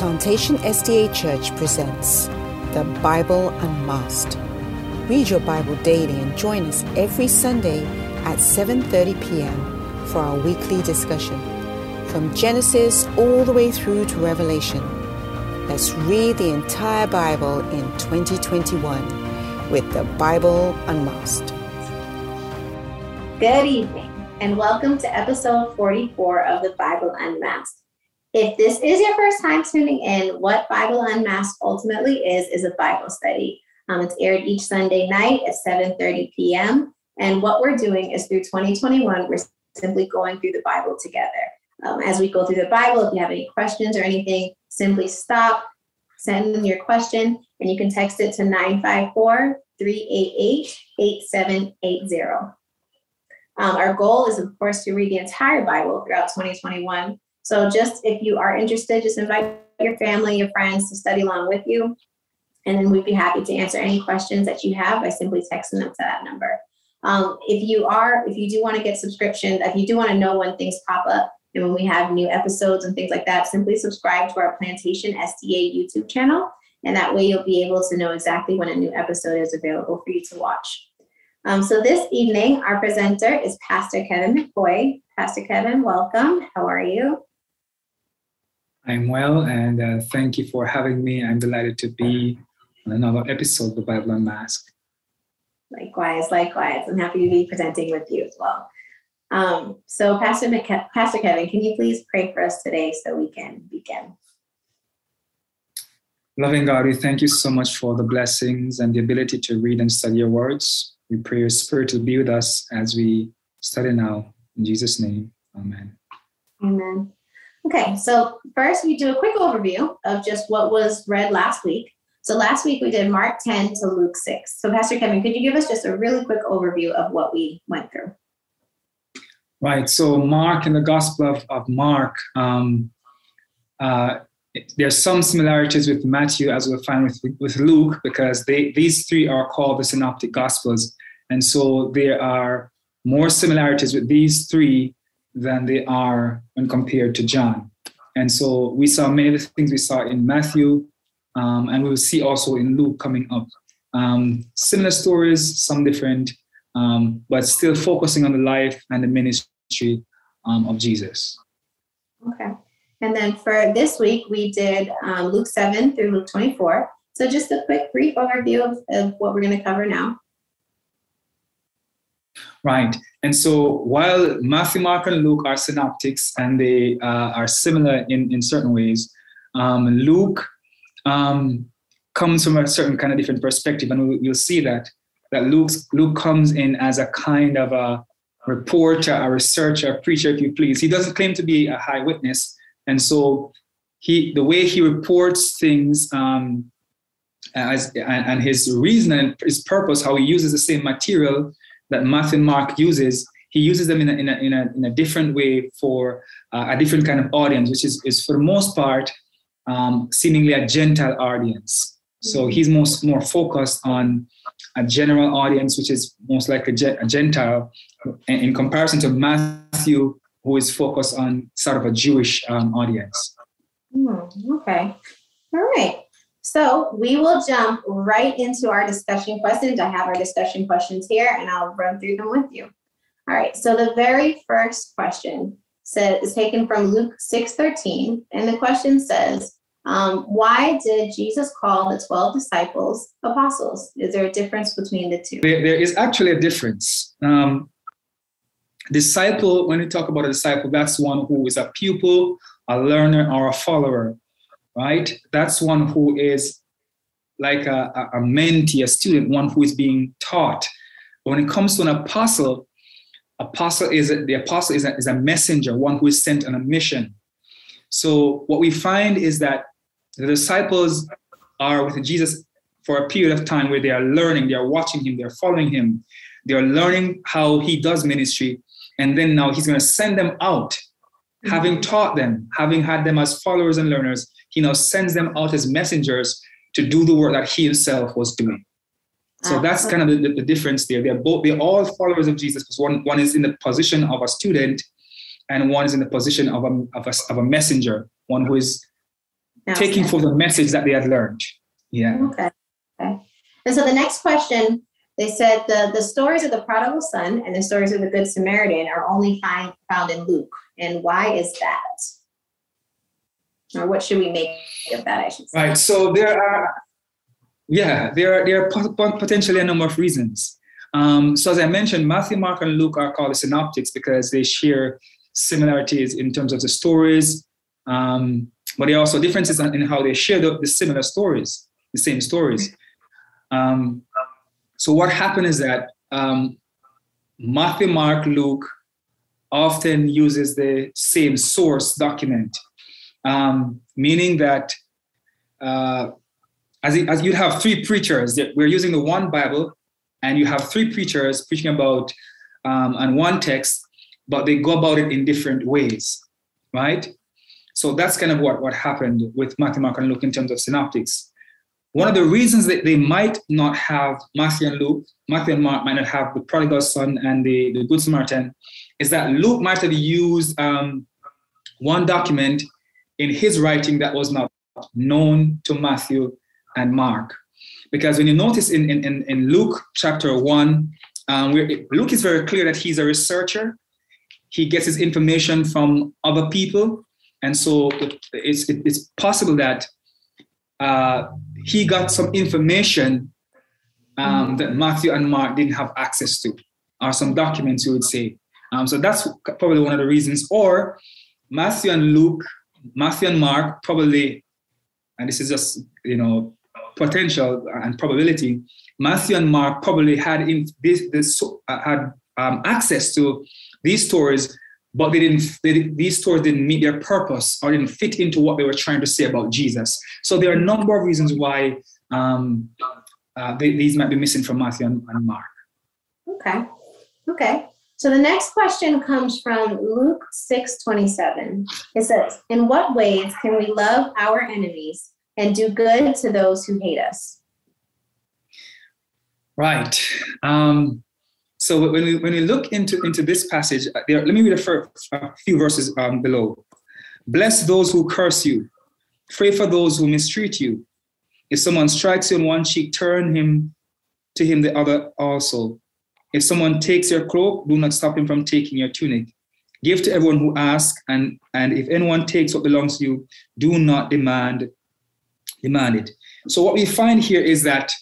Plantation SDA Church presents The Bible Unmasked. Read your Bible daily and join us every Sunday at 7:30 p.m. for our weekly discussion. From Genesis all the way through to Revelation. Let's read the entire Bible in 2021 with The Bible Unmasked. Good evening, and welcome to episode 44 of The Bible Unmasked. If this is your first time tuning in, what Bible Unmasked ultimately is is a Bible study. Um, it's aired each Sunday night at 7:30 p.m. And what we're doing is through 2021, we're simply going through the Bible together. Um, as we go through the Bible, if you have any questions or anything, simply stop, send in your question, and you can text it to 954 388 8780. Um, our goal is, of course, to read the entire Bible throughout 2021 so just if you are interested, just invite your family, your friends to study along with you. And then we'd be happy to answer any questions that you have by simply texting them to that number. Um, if you are, if you do want to get subscription, if you do want to know when things pop up and when we have new episodes and things like that, simply subscribe to our Plantation SDA YouTube channel. And that way you'll be able to know exactly when a new episode is available for you to watch. Um, so this evening, our presenter is Pastor Kevin McKoy. Pastor Kevin, welcome. How are you? I'm well, and uh, thank you for having me. I'm delighted to be on another episode of the Bible Unmasked. Likewise, likewise. I'm happy to be presenting with you as well. Um, so, Pastor, McKe- Pastor Kevin, can you please pray for us today so we can begin? Loving God, we thank you so much for the blessings and the ability to read and study your words. We pray your spirit to be with us as we study now. In Jesus' name, amen. Amen. Okay, so first we do a quick overview of just what was read last week. So last week we did Mark 10 to Luke 6. So Pastor Kevin, could you give us just a really quick overview of what we went through? Right. So Mark in the Gospel of, of Mark, um, uh, there's some similarities with Matthew as we'll find with, with Luke because they, these three are called the Synoptic Gospels. And so there are more similarities with these three than they are when compared to John. And so we saw many of the things we saw in Matthew, um, and we will see also in Luke coming up. Um, similar stories, some different, um, but still focusing on the life and the ministry um, of Jesus. Okay. And then for this week, we did um, Luke 7 through Luke 24. So just a quick, brief overview of, of what we're going to cover now. Right. And so while Matthew, Mark, and Luke are synoptics and they uh, are similar in, in certain ways, um, Luke um, comes from a certain kind of different perspective. And we'll, see that, that Luke's, Luke comes in as a kind of a reporter, a researcher, a preacher, if you please. He doesn't claim to be a high witness. And so he, the way he reports things um, as, and, and his reason and his purpose, how he uses the same material that Matthew Mark uses, he uses them in a, in a, in a, in a different way for uh, a different kind of audience, which is, is for the most part, um, seemingly a Gentile audience. So mm-hmm. he's most more focused on a general audience, which is most like a, a Gentile, in comparison to Matthew, who is focused on sort of a Jewish um, audience. Mm, okay. All right. So we will jump right into our discussion questions. I have our discussion questions here and I'll run through them with you. All right, so the very first question says, is taken from Luke 6.13, and the question says, um, why did Jesus call the 12 disciples apostles? Is there a difference between the two? there, there is actually a difference. Um, disciple, when we talk about a disciple, that's one who is a pupil, a learner, or a follower right? That's one who is like a, a mentee, a student, one who is being taught. But when it comes to an apostle, apostle is the apostle is a, is a messenger, one who is sent on a mission. So what we find is that the disciples are with Jesus for a period of time where they are learning, they are watching him, they're following him, they are learning how he does ministry, and then now he's going to send them out. Having taught them, having had them as followers and learners, he now sends them out as messengers to do the work that he himself was doing. So ah, that's kind of the, the, difference there. They're both they're all followers of Jesus because one, one is in the position of a student and one is in the position of a, of a, of a messenger, one who is Now taking for the message that they had learned. Yeah. Okay. Okay. And so the next question, they said the, the stories of the prodigal son and the stories of the good Samaritan are only find, found in Luke. And why is that? Or what should we make of that, I should say? Right. So there are, yeah, there are there are pot- pot- potentially a number of reasons. Um, so as I mentioned, Matthew, Mark, and Luke are called the synoptics because they share similarities in terms of the stories, um, but there are also differences in in how they share the, the similar stories, the same stories. Um, so what happened is that um, Matthew, Mark, Luke often uses the same source document, um, meaning that uh, as, it, as you'd have three preachers, we're using the one Bible, and you have three preachers preaching about um, and one text, but they go about it in different ways, right? So that's kind of what, what happened with Matthew, Mark, and Luke in terms of synoptics. One of the reasons that they might not have Matthew and Luke, Matthew and Mark might not have the prodigal son and the, the Good Samaritan, is that Luke might have used um, one document in his writing that was not known to Matthew and Mark. Because when you notice in, in, in, Luke chapter 1, um, Luke is very clear that he's a researcher. He gets his information from other people. And so it's, it's possible that uh, he got some information um, that Matthew and Mark didn't have access to, or some documents, you would say. Um, so that's probably one of the reasons. Or Matthew and Luke, Matthew and Mark probably, and this is just you know potential and probability. Matthew and Mark probably had in this, this uh, had um, access to these stories, but they didn't. They, these stories didn't meet their purpose or didn't fit into what they were trying to say about Jesus. So there are a number of reasons why um, uh, they, these might be missing from Matthew and, and Mark. Okay. Okay. So the next question comes from Luke 6 27. It says, In what ways can we love our enemies and do good to those who hate us? Right. Um, so when we when we look into into this passage, uh, there, let me read a, fir- a few verses um, below. Bless those who curse you. Pray for those who mistreat you. If someone strikes you on one cheek, turn him to him the other also. If someone takes your cloak, do not stop him from taking your tunic. Give to everyone who asks, and, and if anyone takes what belongs to you, do not demand demand it. So what we find here is that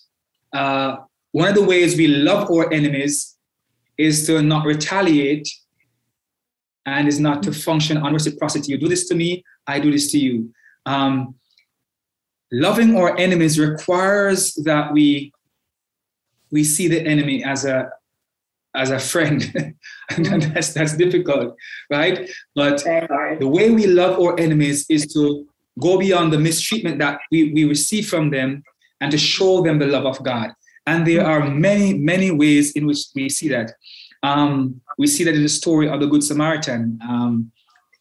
uh, one of the ways we love our enemies is to not retaliate and is not to function on reciprocity. You do this to me, I do this to you. Um, loving our enemies requires that we we see the enemy as a as a friend, and that's that's difficult, right? But the way we love our enemies is to go beyond the mistreatment that we, we receive from them and to show them the love of God. And there are many, many ways in which we see that. Um, we see that in the story of the Good Samaritan. Um,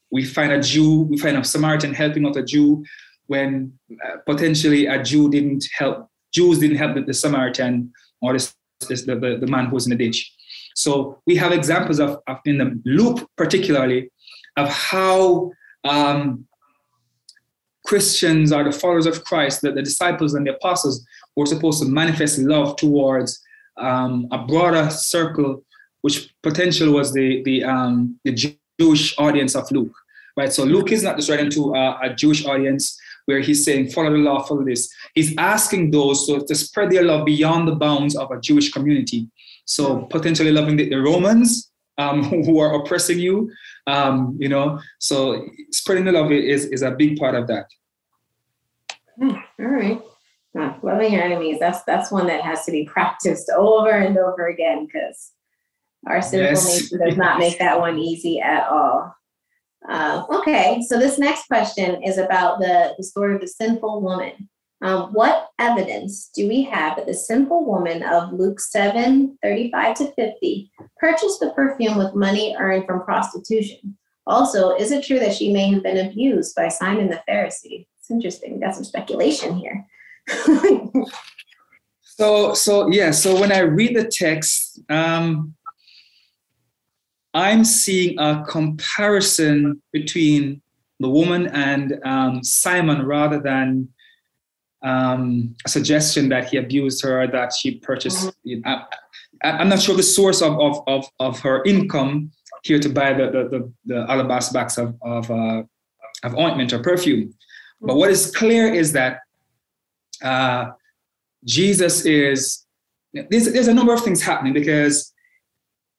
we find a Jew, we find a Samaritan helping out a Jew when uh, potentially a Jew didn't help, Jews didn't help the, the Samaritan or the, the, the, the man who was in the ditch. So we have examples of, of in the Luke particularly of how um, Christians are the followers of Christ, that the disciples and the apostles were supposed to manifest love towards um, a broader circle, which potentially was the the, um, the Jewish audience of Luke, right? So Luke is not just writing to a, a Jewish audience where he's saying follow the law, follow this. He's asking those to, to spread their love beyond the bounds of a Jewish community. So potentially loving the, the Romans um, who are oppressing you, um, you know. So spreading the love is is a big part of that. Hmm, All right. Huh, Loving your enemies, that's that's one that has to be practiced over and over again because our sinful Yes. nature does not make that one easy at all. Uh, okay, so this next question is about the, the story of the sinful woman. Um, what evidence do we have that the sinful woman of Luke 7 35 to 50 purchased the perfume with money earned from prostitution? Also, is it true that she may have been abused by Simon the Pharisee? It's interesting. We got some speculation here. So so yeah. So when I read the text, um, I'm seeing a comparison between the woman and um, Simon rather than um, a suggestion that he abused her, that she purchased. Mm-hmm. I, am not sure the source of, of, of, of, her income here to buy the, the, the, the alabaster box of, of, uh, of ointment or perfume. But what is clear is that uh, Jesus is, there's, there's a number of things happening because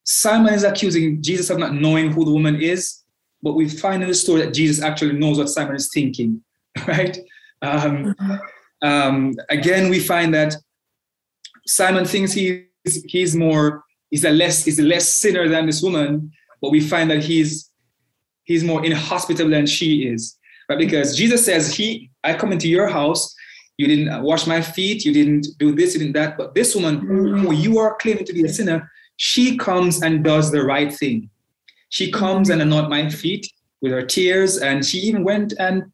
Simon is accusing Jesus of not knowing who the woman is, but we find in the story that Jesus actually knows what Simon is thinking, right? Um, um, again, we find that Simon thinks he's he's more he's a less he's a less sinner than this woman, but we find that he's he's more inhospitable than she is, right? Because Jesus says, "He, I come into your house, you didn't wash my feet, you didn't do this, you didn't that, but this woman who you are claiming to be a sinner, she comes and does the right thing. She comes and anoint my feet with her tears, and she even went and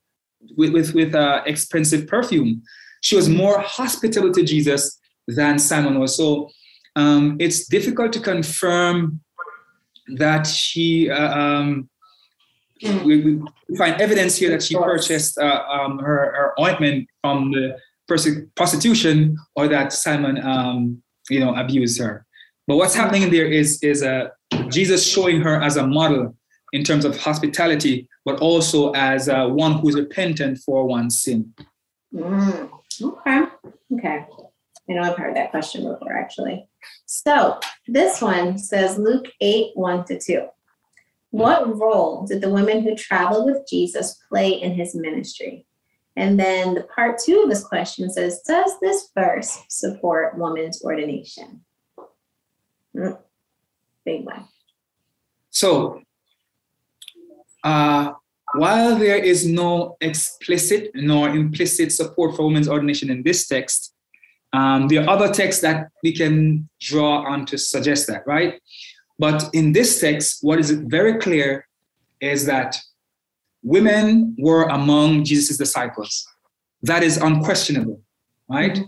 with with, with uh, expensive perfume. She was more hospitable to Jesus than Simon was. So um, it's difficult to confirm that she. Uh, um, we, we, find evidence here that she purchased uh, um, her, her, ointment from the prostitution, or that Simon, um, you know, abused her. But what's happening there is is a uh, Jesus showing her as a model in terms of hospitality, but also as uh, one who's repentant for one's sin. Mm, okay. Okay. I know I've heard that question before, actually. So this one says Luke 8 1 to 2. What role did the women who traveled with Jesus play in his ministry? And then the part two of this question says Does this verse support woman's ordination? Mm, big one. So, uh, while there is no explicit nor implicit support for women's ordination in this text, um, there are other texts that we can draw on to suggest that, right? But in this text, what is very clear is that women were among Jesus' disciples. That is unquestionable, right?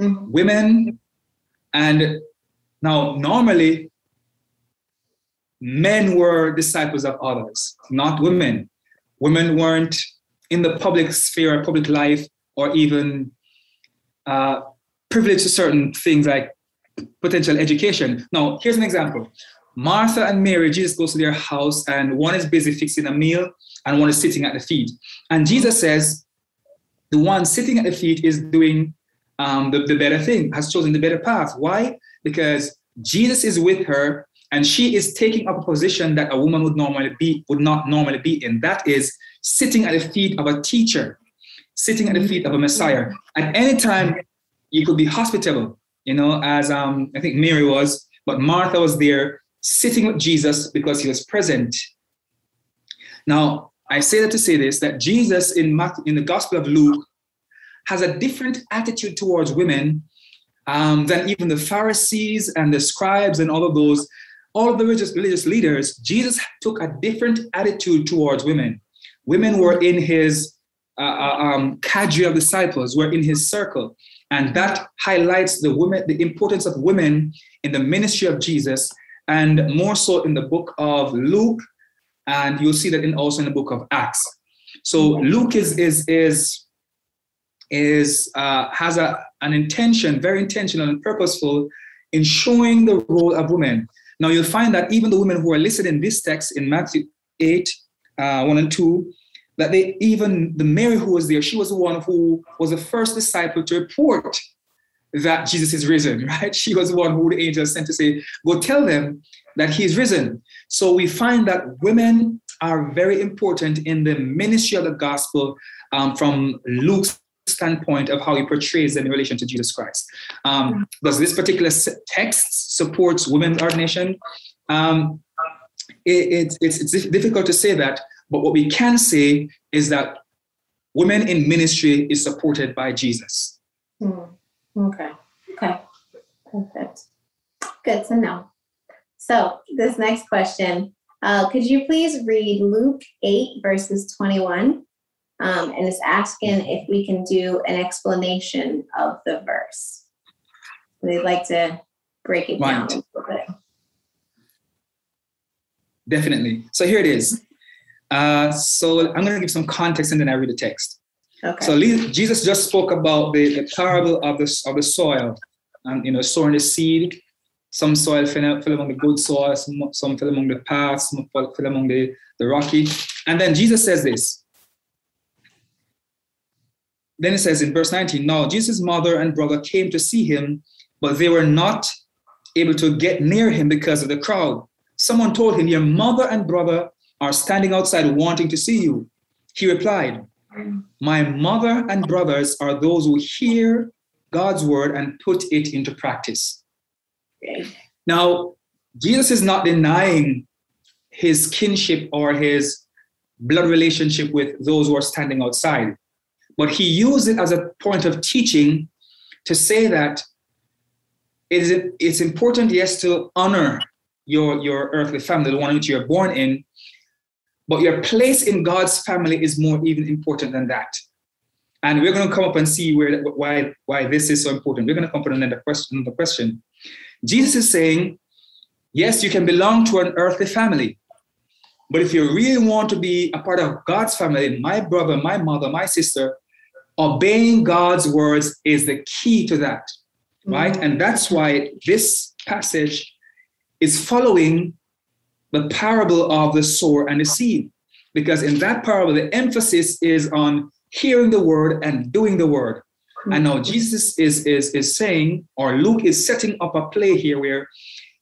Mm-hmm. Women, and now normally men were disciples of others, not women. Women weren't in the public sphere, public life, or even uh, privileged to certain things like potential education. Now, here's an example. Martha and Mary, Jesus goes to their house, and one is busy fixing a meal, and one is sitting at the feet. And Jesus says, the one sitting at the feet is doing um, the, the better thing, has chosen the better path. Why? Because Jesus is with her, and she is taking up a position that a woman would normally be would not normally be in. That is sitting at the feet of a teacher, sitting at the feet of a Messiah. At any time, you could be hospitable, you know, as um, I think Mary was, but Martha was there sitting with Jesus because he was present. Now, I say that to say this that Jesus in, Matthew, in the Gospel of Luke has a different attitude towards women um, than even the Pharisees and the scribes and all of those, all of the religious, religious leaders. Jesus took a different attitude towards women. Women were in his uh, uh um, cadre of disciples, were in his circle. And that highlights the women, the importance of women in the ministry of Jesus, and more so in the book of Luke, and you'll see that in also in the book of Acts. So Luke is is is is uh, has a an intention, very intentional and purposeful, in showing the role of women. Now you'll find that even the women who are listed in this text in Matthew 8, uh, 1 and 2, that they even the Mary who was there, she was the one who was the first disciple to report that Jesus is risen, right? She was the one who the angel sent to say, Go tell them that he is risen. So we find that women are very important in the ministry of the gospel um, from Luke's standpoint of how he portrays them in relation to Jesus Christ. Um, does this particular text supports women's ordination? Um, it, it, it's, it's difficult to say that but what we can say is that women in ministry is supported by Jesus. Mm. Okay. Okay. Perfect. Good to know. So, this next question uh, could you please read Luke 8, verses 21? Um, and it's asking if we can do an explanation of the verse. They'd like to break it right. down a little bit. Definitely. So here it is. Uh, so I'm going to give some context and then I read the text. Okay. So Jesus just spoke about the, the parable of the, of the soil and, you know, sowing the seed. Some soil fell, fell among the good soil, some, some fell among the paths, some fell, fell among the, the rocky. And then Jesus says this. Then it says in verse 19, now Jesus' mother and brother came to see him, but they were not able to get near him because of the crowd. Someone told him, Your mother and brother are standing outside wanting to see you. He replied, My mother and brothers are those who hear God's word and put it into practice. Now, Jesus is not denying his kinship or his blood relationship with those who are standing outside, but he used it as a point of teaching to say that it's important, yes, to honor your, your earthly family, the one which you're born in, but your place in God's family is more even important than that. And we're going to come up and see where why why this is so important. We're going to come up with another question. Another question. Jesus is saying, yes, you can belong to an earthly family, but if you really want to be a part of God's family, my brother, my mother, my sister, obeying God's words is the key to that, right? Mhm. And that's why this passage is following the parable of the sower and the seed. Because in that parable, the emphasis is on hearing the word and doing the word. And now Jesus is, is, is saying, or Luke is setting up a play here where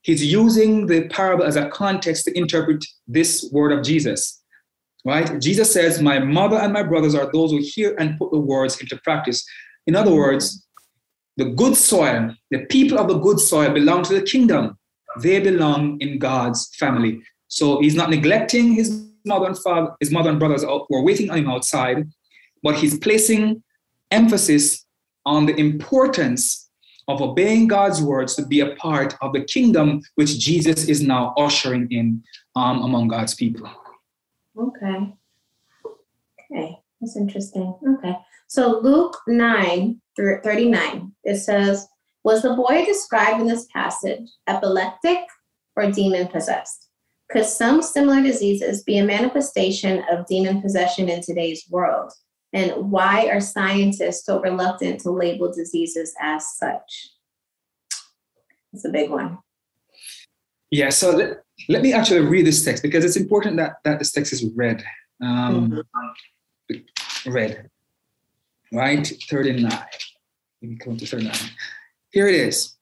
he's using the parable as a context to interpret this word of Jesus. Right? Jesus says, My mother and my brothers are those who hear and put the words into practice. In other words, the good soil, the people of the good soil belong to the kingdom. They belong in God's family. So he's not neglecting his mother and father, his mother and brothers who are waiting on him outside, but he's placing emphasis on the importance of obeying God's words to be a part of the kingdom which Jesus is now ushering in um, among God's people. Okay. Okay, that's interesting. Okay. So Luke 9 through 39, it says, Was the boy described in this passage epileptic or demon possessed? Could some similar diseases be a manifestation of demon possession in today's world? And why are scientists so reluctant to label diseases as such? It's a big one. Yeah, so let, let me actually read this text because it's important that, that this text is read. Um, Read. Right? 39. Let me come to 39. Here it is.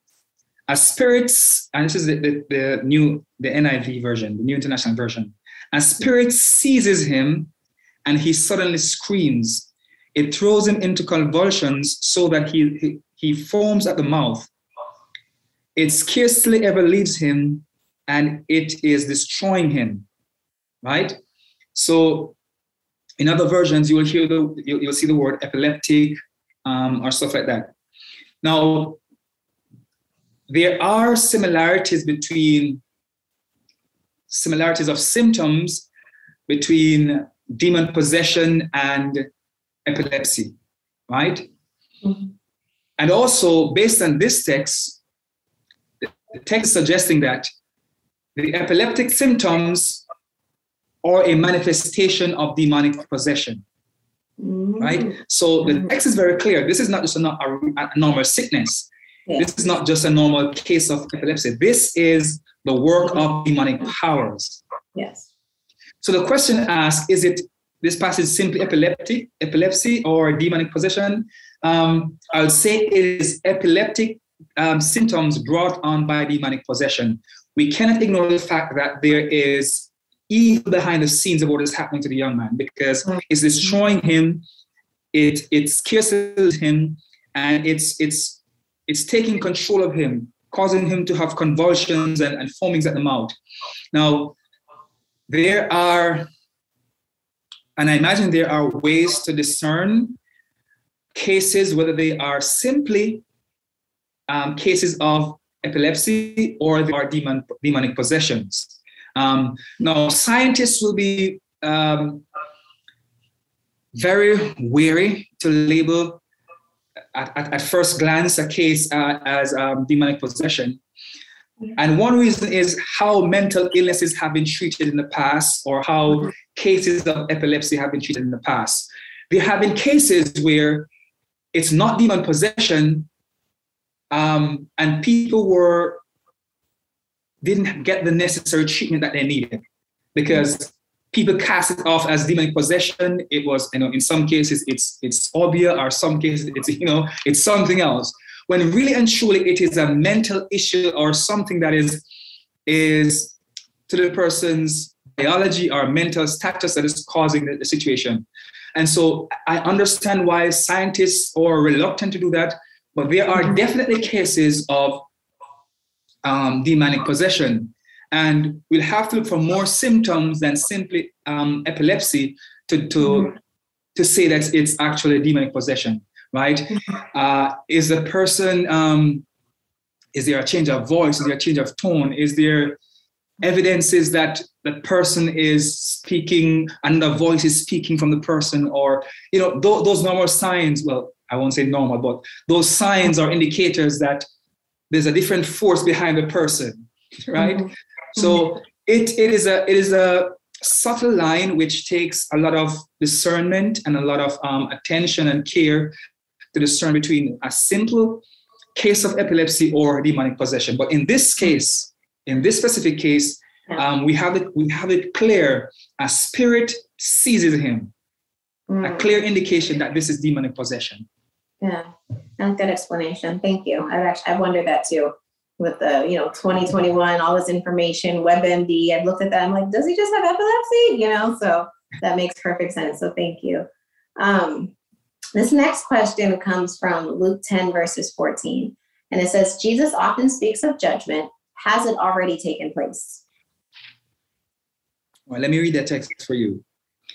A spirit's, and this is the, the, the new, the NIV version, the New International Version. A spirit seizes him and he suddenly screams. It throws him into convulsions so that he, he, he foams at the mouth. It scarcely ever leaves him and it is destroying him. Right? So in other versions, you will hear the you'll, you'll see the word epileptic um, or stuff like that. Now, there are similarities between similarities of symptoms between demon possession and epilepsy, right? Mhm. And also, based on this text, the text is suggesting that the epileptic symptoms are a manifestation of demonic possession, right? Mm, So the Mhm. text is very clear. This is not just a, a normal sickness. Yeah. This is not just a normal case of epilepsy. This is the work of demonic powers. Yes. So the question asked, is it this passage simply epileptic, epilepsy or demonic possession? Um, I would say it is epileptic um, symptoms brought on by demonic possession. We cannot ignore the fact that there is evil behind the scenes of what is happening to the young man because it's destroying him, it it scares him, and it's it's it's taking control of him, causing him to have convulsions and, and foamings at the mouth. Now, there are, and I imagine there are ways to discern cases, whether they are simply um, cases of epilepsy or they are demon, demonic possessions. Um, now, scientists will be um, very wary to label at, at, at first glance a case uh, as um, demonic possession. And one reason is how mental illnesses have been treated in the past or how cases of epilepsy have been treated in the past. There have been cases where it's not demon possession um, and people were didn't get the necessary treatment that they needed. Because people cast it off as demonic possession. It was, you know, in some cases it's it's obvious, or some cases it's you know it's something else. When really and truly it is a mental issue or something that is is to the person's biology or mental status that is causing the, the situation. And so I understand why scientists are reluctant to do that, but there are definitely cases of um, demonic possession. And we'll have to look for more symptoms than simply um, epilepsy to, to, mm-hmm. to say that it's actually demonic possession, right? Mm-hmm. Uh, is the person, um, is there a change of voice? Is there a change of tone? Is there evidences that the person is speaking and the voice is speaking from the person or you know th- those normal signs well i won't say normal but those signs are indicators that there's a different force behind the person right mm-hmm. So it, it is a it is a subtle line which takes a lot of discernment and a lot of um, attention and care to discern between a simple case of epilepsy or demonic possession but in this case in this specific case, um, we have it we have it clear. A spirit seizes him. Mm. A clear indication that this is demonic possession. Yeah, a good explanation. Thank you. I've actually I've wondered that too. With the you know 2021, all this information, WebMD. I've looked at that. I'm like, does he just have epilepsy? You know, so that makes perfect sense. So thank you. Um, this next question comes from Luke 10 verses 14, and it says, Jesus often speaks of judgment has it already taken place? Well, let me read that text for you.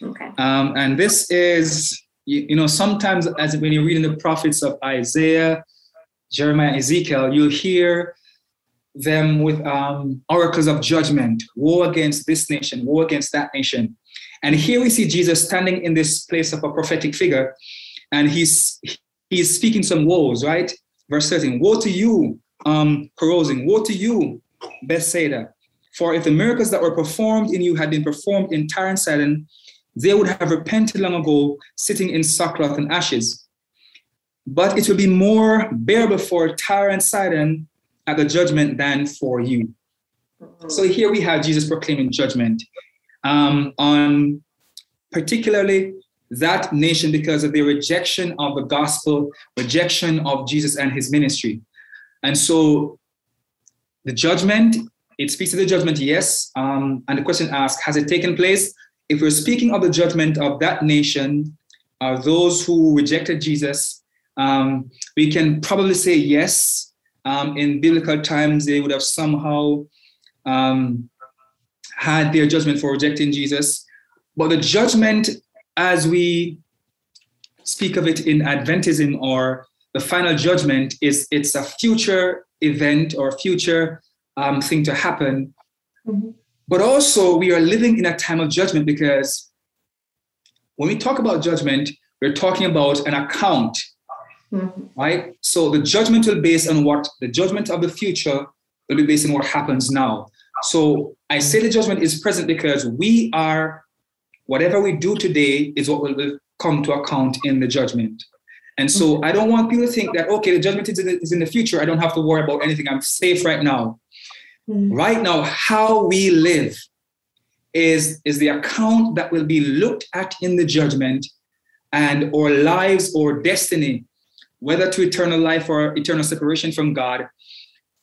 Okay. Um, and this is, you, you, know, sometimes as when you're reading the prophets of Isaiah, Jeremiah, Ezekiel, you'll hear them with um, oracles of judgment, war against this nation, war against that nation. And here we see Jesus standing in this place of a prophetic figure, and he's he's speaking some woes, right? Verse 13, woe to you, um, Chorazin, Woe to you, Bethsaida! For if the miracles that were performed in you had been performed in Tyre and Sidon, they would have repented long ago, sitting in sackcloth and ashes. But it will be more bearable for Tyre and Sidon at the judgment than for you. So here we have Jesus proclaiming judgment um, on particularly that nation because of their rejection of the gospel, rejection of Jesus and his ministry. And so the judgment, it speaks to the judgment, yes. Um, and the question asked, has it taken place? If we're speaking of the judgment of that nation, uh, those who rejected Jesus, um, we can probably say yes. Um, in biblical times, they would have somehow um, had their judgment for rejecting Jesus. But the judgment, as we speak of it in Adventism or the final judgment is it's a future event or future um, thing to happen. Mm-hmm. But also, we are living in a time of judgment because when we talk about judgment, we're talking about an account, mm-hmm. right? So the judgment will be based on what the judgment of the future will be based on what happens now. So I say the judgment is present because we are, whatever we do today is what will come to account in the judgment. And so I don't want people to think that, okay, the judgment is in the, is in the future. I don't have to worry about anything. I'm safe right now. Mm-hmm. Right now, how we live is, is the account that will be looked at in the judgment and our lives or destiny, whether to eternal life or eternal separation from God,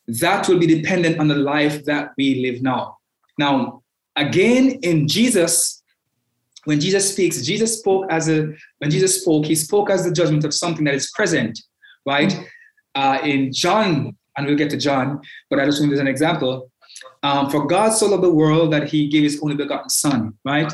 that will be dependent on the life that we live now. Now, again, in Jesus, when Jesus speaks, Jesus spoke as a when Jesus spoke, he spoke as the judgment of something that is present, right? Uh, in John, and we'll get to John, but I just want to use an example. Um, for God so loved the world that he gave his only begotten son, right?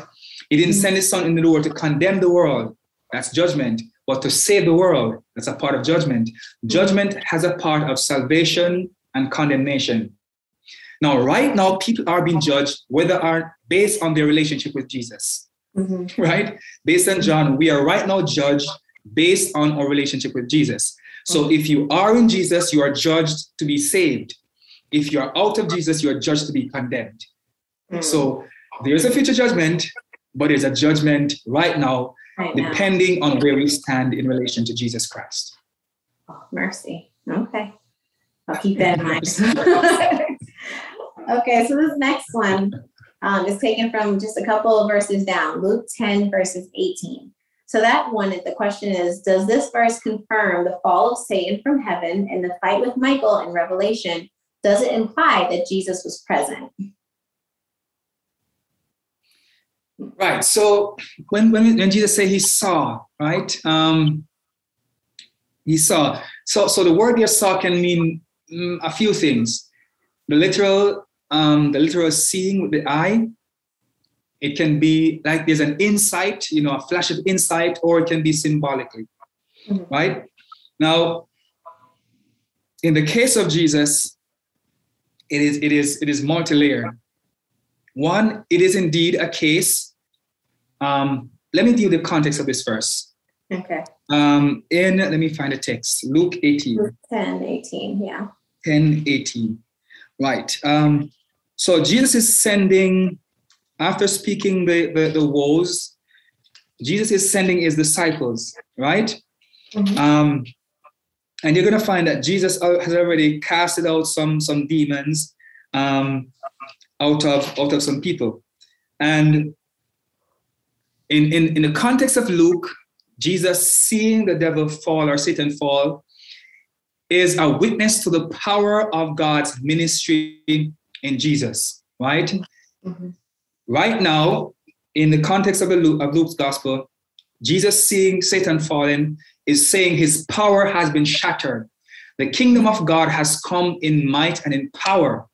He didn't send his son into the world to condemn the world, that's judgment, but to save the world, that's a part of judgment. Judgment has a part of salvation and condemnation. Now, right now, people are being judged whether are based on their relationship with Jesus mm-hmm. right? Based on John, we are right now judged based on our relationship with Jesus. So mm-hmm. if you are in Jesus, you are judged to be saved. if you're out of Jesus, you're judged to be condemned. Mm. So there's a future judgment, but there's a judgment right now, Right depending on where we stand in relation to Jesus Christ. Oh, mercy. Okay. I'll keep that in mind. okay, so this next one um, is taken from just a couple of verses down Luke 10, verses 18. So that one, the question is Does this verse confirm the fall of Satan from heaven and the fight with Michael in Revelation? Does it imply that Jesus was present? Right. So when when, when Jesus said he saw, right? Um, he saw. So so the word here saw can mean mm, a few things. The literal, um, the literal seeing with the eye. It can be like there's an insight, you know, a flash of insight, or it can be symbolically, Mhm. right? Now, in the case of Jesus, it is it is it is multi-layered. One, it is indeed a case. Um, let me give you the context of this verse. Okay. Um, in let me find the text. Luke 18, Luke 10, 18. Yeah. 10, 18. Right. Um, so Jesus is sending, after speaking the, the, the woes, Jesus is sending his disciples, right? Mhm. Um, and you're going to find that Jesus has already casted out some some demons um, out of out of some people, and in, in in the context of Luke, Jesus seeing the devil fall or Satan fall is a witness to the power of God's ministry in Jesus, right? Mhm. Right now, in the context of, the Luke, of Luke's gospel, Jesus seeing Satan fallen is saying his power has been shattered. The kingdom of God has come in might and in power.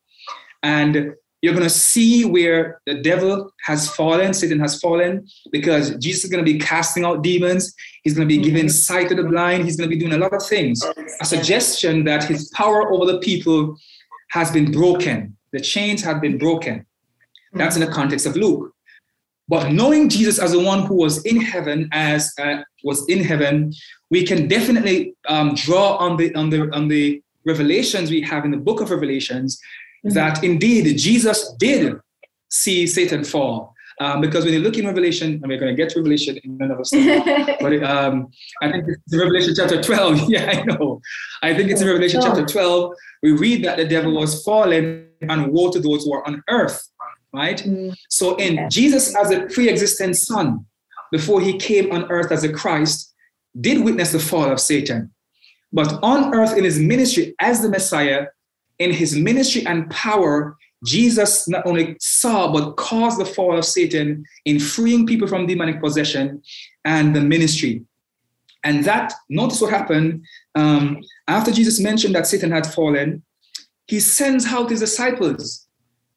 And you're going to see where the devil has fallen, Satan has fallen, because Jesus is going to be casting out demons. He's going to be giving sight to the blind. He's going to be doing a lot of things. A suggestion that his power over the people has been broken. The chains have been broken. That's in the context of Luke. But knowing Jesus as the one who was in heaven, as uh, was in heaven, we can definitely um, draw on the on the on the revelations we have in the book of Revelations Mhm. that indeed Jesus did see Satan fall. Um, because when you look in Revelation, and we're going to get to Revelation in another study, but it, um, I think it's in Revelation chapter 12. Yeah, I know. I think it's in Revelation Sure. chapter 12. We read that the devil was fallen and woe to those who are on earth, right? Mm, So in Okay. Jesus as a pre-existent son, before he came on earth as a Christ, did witness the fall of Satan. But on earth in his ministry as the Messiah, in his ministry and power, Jesus not only saw but caused the fall of Satan in freeing people from demonic possession and the ministry. And that, notice what happened um, after Jesus mentioned that Satan had fallen, he sends out his disciples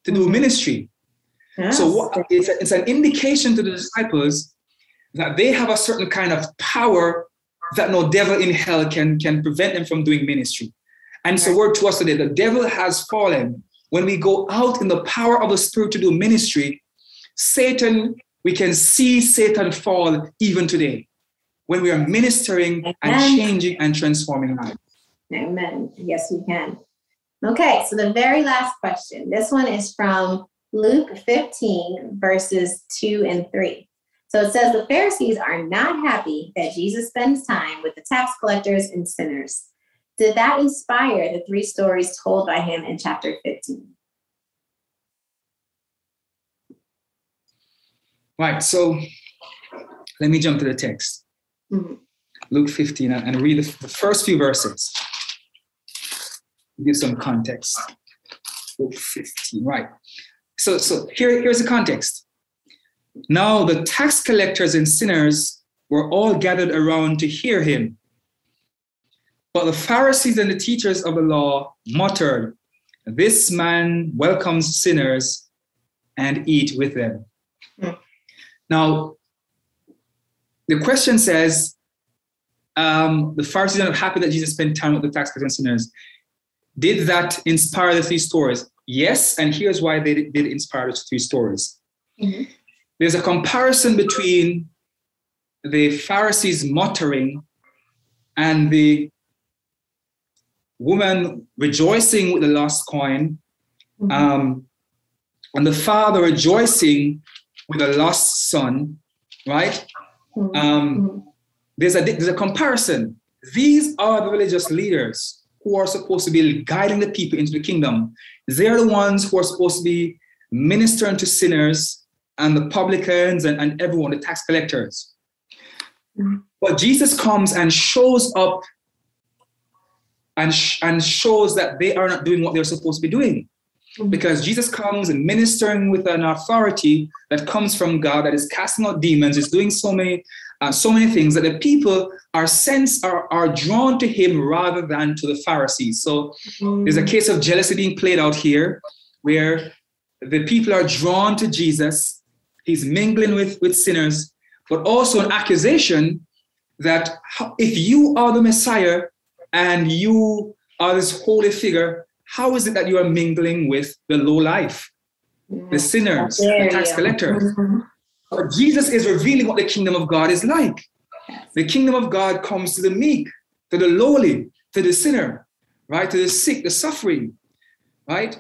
to do ministry. So yes. what, it's, a- it's an indication to the disciples that they have a certain kind of power that no devil in hell can, can prevent them from doing ministry. And so word to us today, the devil has fallen. When we go out in the power of the Spirit to do ministry, Satan, we can see Satan fall even today when we are ministering and changing and transforming lives. Amen. Yes, we can. Okay, so the very last question. This one is from Luke 15, verses 2 and 3. So it says, The Pharisees are not happy that Jesus spends time with the tax collectors and sinners. Did that inspire the three stories told by him in chapter 15? Right, so let me jump to the text. Mhm. Luke 15 and, and read the, the first few verses. Give some context. Luke 15, right. So, so here, here's the context. Now the tax collectors and sinners were all gathered around to hear him. But the Pharisees and the teachers of the law muttered, This man welcomes sinners and eat with them. Hmm. Now, the question says, um, the Pharisees are not happy that Jesus spent time with the tax collectors and sinners. Did that inspire the three stories? Yes, and here's why they did inspire the three stories. Mhm. There's a comparison between the Pharisees muttering and the woman rejoicing with the lost coin, mm-hmm. um, and the father rejoicing with the lost son, right? Mm-hmm. Um, mm-hmm. there's a there's a comparison. These are the religious leaders who are supposed to be guiding the people into the kingdom. They're the ones who are supposed to be ministering to sinners and the publicans and, and everyone, the tax collectors. Mm-hmm. But Jesus comes and shows up and, sh- and shows that they are not doing what they're supposed to be doing. Mm-hmm. Because Jesus comes and ministering with an authority that comes from God, that is casting out demons, is doing so many, uh, so many things that the people are sense are, are drawn to him rather than to the Pharisees. So mm-hmm. there's a case of jealousy being played out here, where the people are drawn to Jesus. He's mingling with, with sinners, but also an accusation that if you are the Messiah, and you are this holy figure, how is it that you are mingling with the low life, the sinners, the tax collectors? Mm-hmm. But Jesus is revealing what the kingdom of God is like. The kingdom of God comes to the meek, to the lowly, to the sinner, right? To the sick, the suffering, right?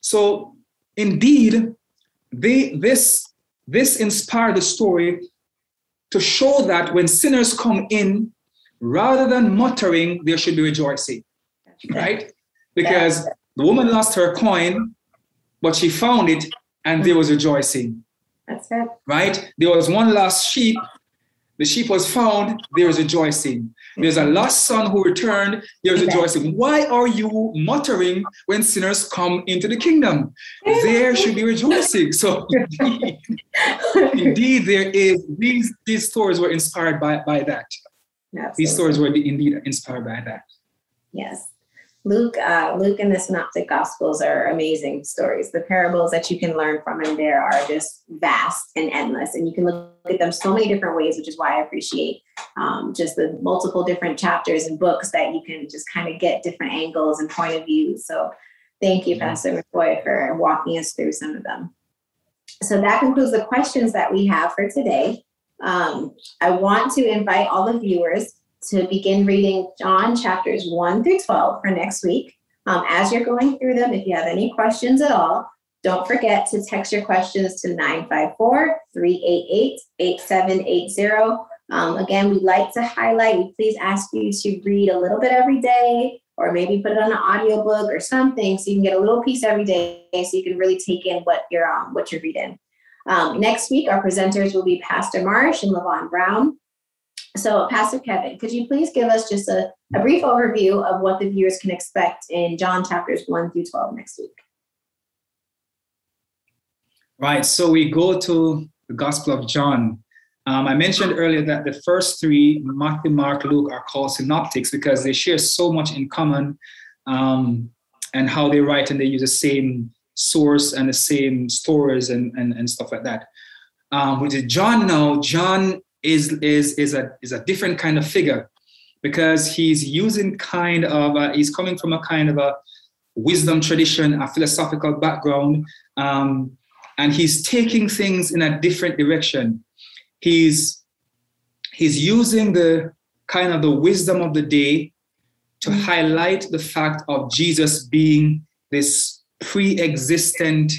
So indeed, they this this inspired the story to show that when sinners come in rather than muttering, there should be rejoicing, right? Because the woman lost her coin, but she found it and there was rejoicing. That's it. Right? There was one lost sheep. The sheep was found, there was rejoicing. There's a lost son who returned, there's rejoicing. Why are you muttering when sinners come into the kingdom? There should be rejoicing. So indeed, indeed there is these these stories were inspired by, by that. Absolutely. These stories were indeed inspired by that. Yes. Luke, uh, Luke and the Synoptic Gospels are amazing stories. The parables that you can learn from in there are just vast and endless, and you can look at them so many different ways, which is why I appreciate um, just the multiple different chapters and books that you can just kind of get different angles and point of view. So, thank you, Pastor McKoy, for walking us through some of them. So that concludes the questions that we have for today. Um, I want to invite all the viewers to begin reading John chapters 1 through 12 for next week. Um, as you're going through them, if you have any questions at all, don't forget to text your questions to 954 388 8780. Um, again, we'd like to highlight, we please ask you to read a little bit every day, or maybe put it on an audiobook or something so you can get a little piece every day so you can really take in what you're um, what you're reading. Um, next week, our presenters will be Pastor Marsh and Levon Brown. So, Pastor Kevin, could you please give us just a, a brief overview of what the viewers can expect in John chapters 1 through 12 next week? Right. So, we go to the Gospel of John. Um, I mentioned earlier that the first three, Matthew, Mark, Luke, are called synoptics because they share so much in common um, and how they write and they use the same source and the same stories and, and, and stuff like that. Um, with John now, John is, is, is, a, is a different kind of figure because he's using kind of, a, he's coming from a kind of a wisdom tradition, a philosophical background, um, and he's taking things in a different direction. He's, he's using the kind of the wisdom of the day to mm-hmm. highlight the fact of Jesus being this pre-existent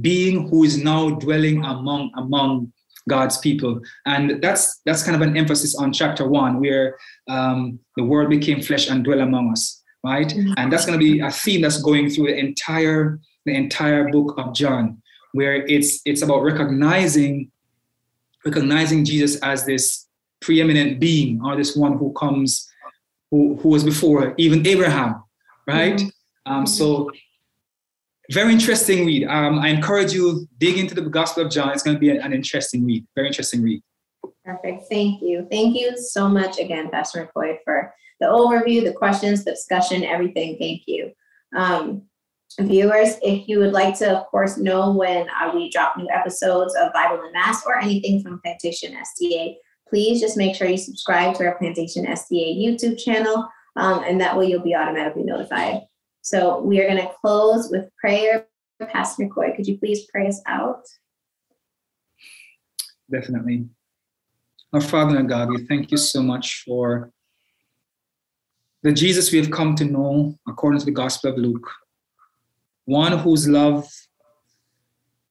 being who is now dwelling among among God's people, and that's that's kind of an emphasis on chapter one, where um, the Word became flesh and dwell among us, right? Mm-hmm. And that's going to be a theme that's going through the entire the entire book of John, where it's it's about recognizing recognizing Jesus as this preeminent being or this one who comes who, who was before even Abraham, right? Mm-hmm. Um, so very interesting read. Um, I encourage you dig into the Gospel of John. It's going to be an interesting read. Very interesting read. Perfect. Thank you. Thank you so much again, Pastor McKoy, for the overview, the questions, the discussion, everything. Thank you. Um, viewers, if you would like to, of course, know when uh, we drop new episodes of Bible Unmasked or anything from Plantation SDA, please just make sure you subscribe to our Plantation SDA YouTube channel, um, and that way you'll be automatically notified. So we are going to close with prayer. Pastor McKoy, could you please pray us out? Definitely. Our Father and God, we thank you so much for the Jesus we have come to know according to the Gospel of Luke, one whose love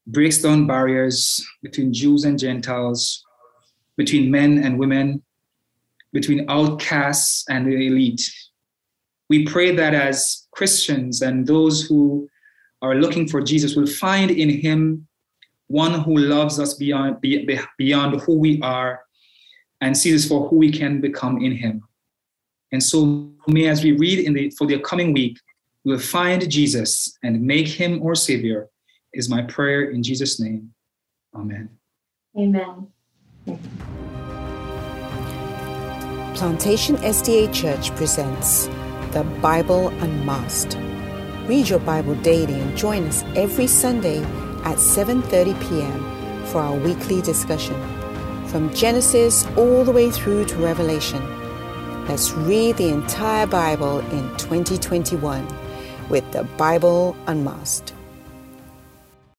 breaks down barriers between Jews and Gentiles, between men and women, between outcasts and the elite. We pray that as Christians and those who are looking for Jesus will find in him one who loves us beyond, beyond who we are and sees us for who we can become in him. And so may as we read in the for the coming week, we will find Jesus and make him our savior is my prayer in Jesus' name. Amen. Amen. Plantation SDA Church presents the Bible Unmasked. Read your Bible daily and join us every Sunday at 7:30 p.m. for our weekly discussion from Genesis all the way through to Revelation. Let's read the entire Bible in 2021 with the Bible Unmasked.